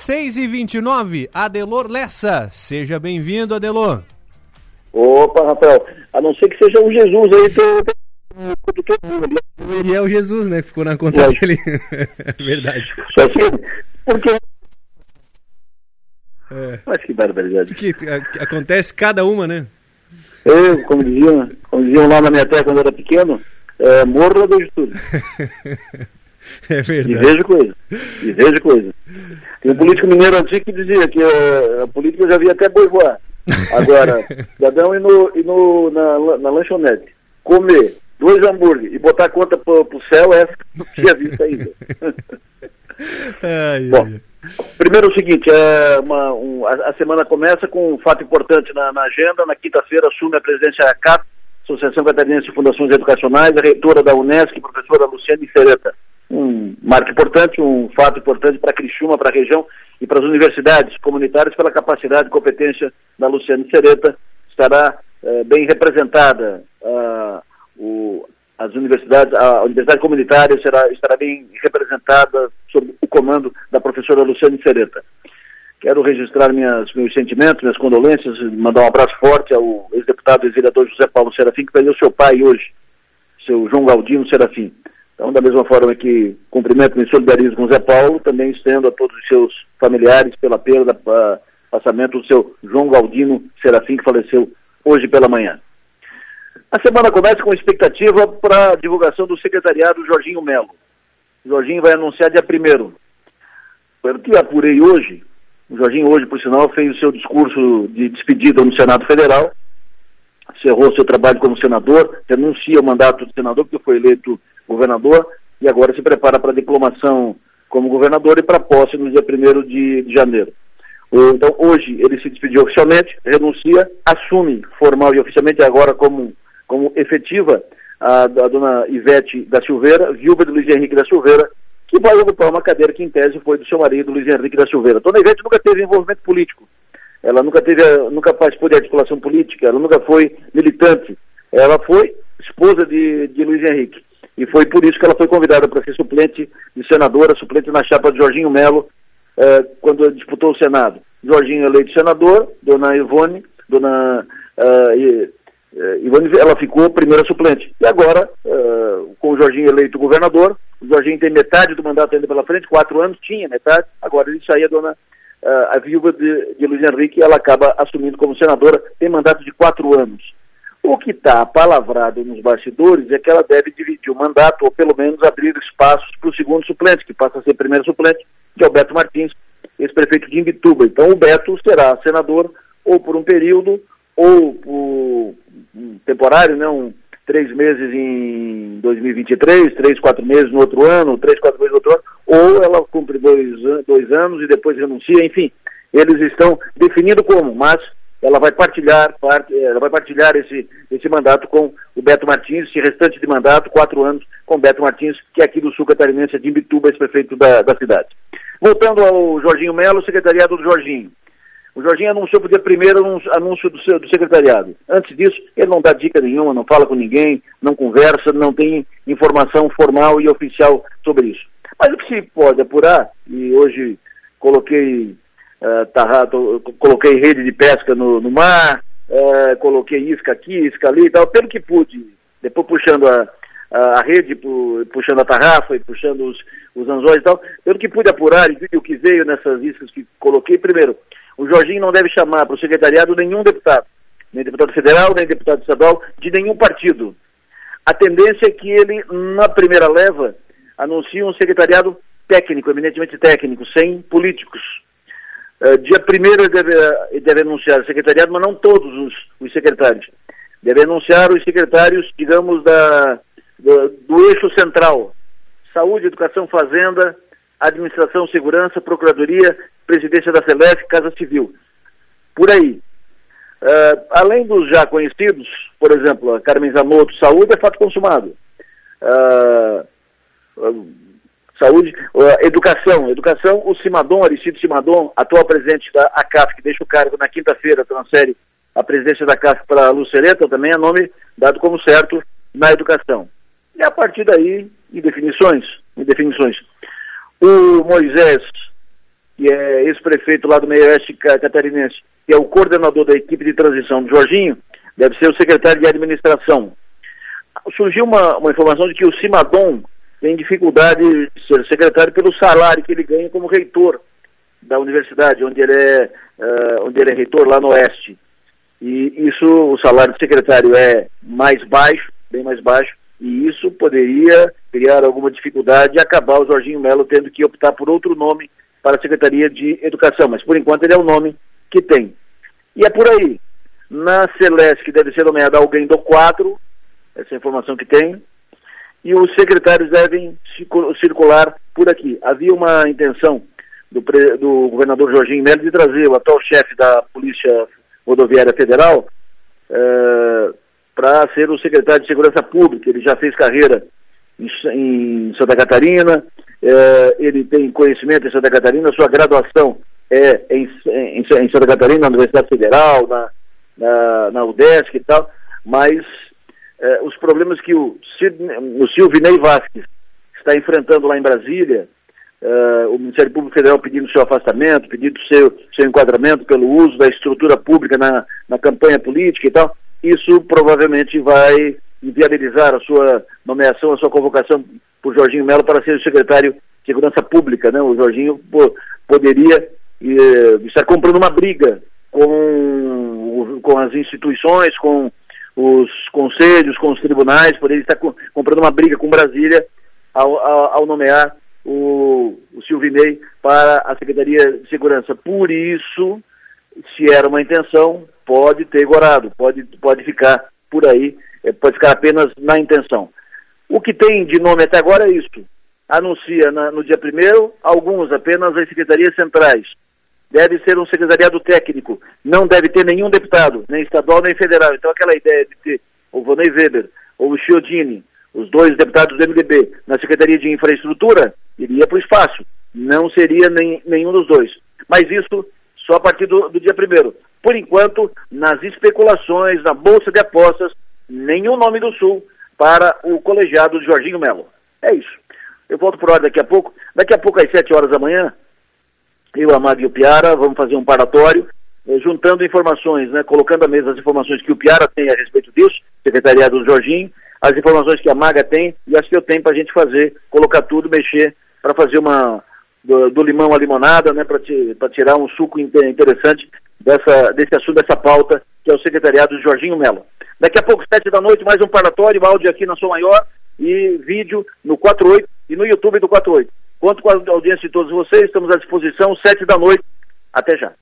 6 e 29 Adelor Lessa. Seja bem-vindo, Adelor. Opa, Rafael. A não ser que seja o Jesus aí, tô... E é o Jesus, né? Que ficou na conta é. dele. Verdade. Só que, porque. É. Mas que barbaridade. Que, acontece cada uma, né? Eu, como diziam, como diziam lá na minha terra quando eu era pequeno, é, morro vejo tudo. É verdade. E vejo coisa. E vejo coisa. Tem um político mineiro antigo que dizia que uh, a política já via até boi voar. Agora, cidadão ir, no, ir no, na, na lanchonete, comer dois hambúrguer e botar a conta pro, pro céu, essa não tinha visto ainda. ai, Bom, ai. primeiro é o seguinte, é uma, um, a, a, semana começa com um fato importante na, na agenda. Na quinta-feira assume a presidência da CAP, Associação Catarinense de Fundações Educacionais, a reitora da Unesc, professora Luciane Fereta um marco importante, um fato importante para Criciúma, para a região e para as universidades comunitárias pela capacidade e competência da Luciane Sereta. Estará eh, bem representada uh, o, as universidades, a universidade comunitária será, estará bem representada sob o comando da professora Luciane Sereta. Quero registrar minhas, meus sentimentos, minhas condolências, mandar um abraço forte ao ex-deputado e vereador José Paulo Serafim, que perdeu seu pai hoje, seu João Galdino Serafim. Então, da mesma forma que cumprimento e solidarizo com o Zé Paulo, também estendo a todos os seus familiares pela perda, passamento do seu João Galdino Serafim, que faleceu hoje pela manhã. A semana começa com expectativa para a divulgação do secretariado Jorginho Melo. Jorginho vai anunciar dia 1 Pelo que apurei hoje, o Jorginho hoje, por sinal, fez o seu discurso de despedida no Senado Federal, encerrou seu trabalho como senador, renuncia o mandato de senador, porque foi eleito governador, e agora se prepara para a diplomação como governador e para posse no dia 1 de, de janeiro. Então, hoje ele se despediu oficialmente, renuncia, assume formal e oficialmente agora como, como efetiva a, a dona Ivete da Silveira, viúva de Luiz Henrique da Silveira, que vai ocupar uma cadeira que em tese foi do seu marido, Luiz Henrique da Silveira. Dona Ivete nunca teve envolvimento político, ela nunca teve, nunca participou de articulação política, ela nunca foi militante, ela foi esposa de, de Luiz Henrique. E foi por isso que ela foi convidada para ser suplente de senadora, suplente na chapa de Jorginho Melo, eh, quando disputou o Senado. Jorginho eleito senador, dona Ivone, dona uh, Ivone, ela ficou primeira suplente. E agora, com o Jorginho eleito governador, o Jorginho tem metade do mandato ainda pela frente, quatro anos, tinha metade, agora ele sai a dona, a viúva de, de Luiz Henrique, ela acaba assumindo como senadora, tem mandato de quatro anos. O que está palavrado nos bastidores é que ela deve dividir o mandato, ou pelo menos abrir espaços para o segundo suplente, que passa a ser primeiro suplente, que é o Beto Martins, ex-prefeito de Imbituba. Então o Beto será senador ou por um período, ou por um temporário, né, um, três meses em 2023, três, quatro meses no outro ano, três, quatro meses no outro ano, ou ela cumpre dois, dois anos e depois renuncia, enfim, eles estão definindo como, mas ela vai partilhar, part, ela vai partilhar esse, esse mandato com o Beto Martins, esse restante de mandato, quatro anos, com o Beto Martins, que é aqui do sul catarinense, de Imbituba, ex-prefeito da, da cidade. Voltando ao Jorginho Melo, secretariado do Jorginho. O Jorginho anunciou o dia primeiro anúncio do, seu, do secretariado. Antes disso, ele não dá dica nenhuma, não fala com ninguém, não conversa, não tem informação formal e oficial sobre isso. Mas o que se pode apurar, e hoje coloquei uh, coloquei rede de pesca no, no mar, uh, coloquei isca aqui, isca ali e tal, pelo que pude, depois puxando a, a, a rede, puxando a tarrafa e puxando os, os anzóis e tal, pelo que pude apurar e o que veio nessas iscas que coloquei, primeiro, o Jorginho não deve chamar para o secretariado nenhum deputado, nem deputado federal, nem deputado estadual, de nenhum partido. A tendência é que ele, na primeira leva, anuncie um secretariado técnico, eminentemente técnico, sem políticos. Uh, dia 1 ele deve, deve anunciar o secretariado, mas não todos os, os secretários. Deve anunciar os secretários, digamos, da, do, do eixo central. Saúde, Educação, Fazenda, Administração, Segurança, Procuradoria, Presidência da Celeste, Casa Civil. Por aí. Uh, além dos já conhecidos, por exemplo, a Carmen Zanotto, Saúde é fato consumado. Uh, Saúde, uh, educação. Educação, o Simadon, Aristide Simadon, atual presidente da ACAF, que deixa o cargo na quinta-feira, transfere a presidência da CAF para Lucereta, também é nome dado como certo na educação. E a partir daí, em definições, em definições. O Moisés que é ex-prefeito lá do meio-oeste catarinense, que é o coordenador da equipe de transição do Jorginho, deve ser o secretário de administração. Surgiu uma, uma informação de que o Simadon tem dificuldade de ser secretário pelo salário que ele ganha como reitor da universidade, onde ele é, uh, onde ele é reitor lá no oeste. E isso, o salário de secretário é mais baixo, bem mais baixo, e isso poderia criar alguma dificuldade e acabar o Jorginho Melo tendo que optar por outro nome para a Secretaria de Educação, mas por enquanto ele é o nome que tem. E é por aí. Na Celeste deve ser nomeado alguém do quadro, essa é informação que tem, e os secretários devem circular por aqui. Havia uma intenção do, do governador Jorginho Melo de trazer o atual chefe da Polícia Rodoviária Federal uh, para ser o secretário de Segurança Pública. Ele já fez carreira em, em Santa Catarina, uh, ele tem conhecimento em Santa Catarina, sua graduação é em, em, em Santa Catarina, na Universidade Federal, na, na, na UDESC e tal, mas uh, os problemas que o, o Silvinei Vasquez está enfrentando lá em Brasília, Uh, o Ministério Público Federal pedindo seu afastamento, pedindo seu, seu enquadramento pelo uso da estrutura pública na, na campanha política e tal, isso provavelmente vai inviabilizar a sua nomeação, a sua convocação por Jorginho Melo para ser o secretário de Segurança Pública. Né? O Jorginho pô, poderia uh, estar comprando uma briga com, com as instituições, com os conselhos, com os tribunais, poderia estar com, comprando uma briga com Brasília ao, ao, ao nomear o, o Silvinei para a Secretaria de Segurança. Por isso, se era uma intenção, pode ter gorado, pode, pode ficar por aí, é, pode ficar apenas na intenção. O que tem de nome até agora é isso. Anuncia na, no dia primeiro, alguns apenas as secretarias centrais. Deve ser um secretariado técnico, não deve ter nenhum deputado, nem estadual nem federal. Então aquela ideia de ter o Vonei Weber ou o Chiodini, os dois deputados do MDB, na Secretaria de Infraestrutura, iria para o espaço. Não seria nem, nenhum dos dois. Mas isso só a partir do, do dia primeiro. Por enquanto, nas especulações, na Bolsa de Apostas, nenhum nome do Sul para o colegiado Jorginho Melo. É isso. Eu volto por hora daqui a pouco. Daqui a pouco, às 7 horas da manhã, eu, a Mag e o Piara vamos fazer um paratório, eh, juntando informações, né, colocando à mesa as informações que o Piara tem a respeito disso, secretariado do Jorginho, as informações que a Maga tem e as que eu tenho para a gente fazer, colocar tudo, mexer para fazer uma do, do, limão à limonada, né, para tirar um suco interessante dessa, desse assunto, dessa pauta, que é o secretariado de Jorginho Melo. Daqui a pouco, sete da noite, mais um paratório, áudio aqui na Som Maior e vídeo no 48 e no YouTube do 48. Conto com a audiência de todos vocês, estamos à disposição, sete da noite. Até já.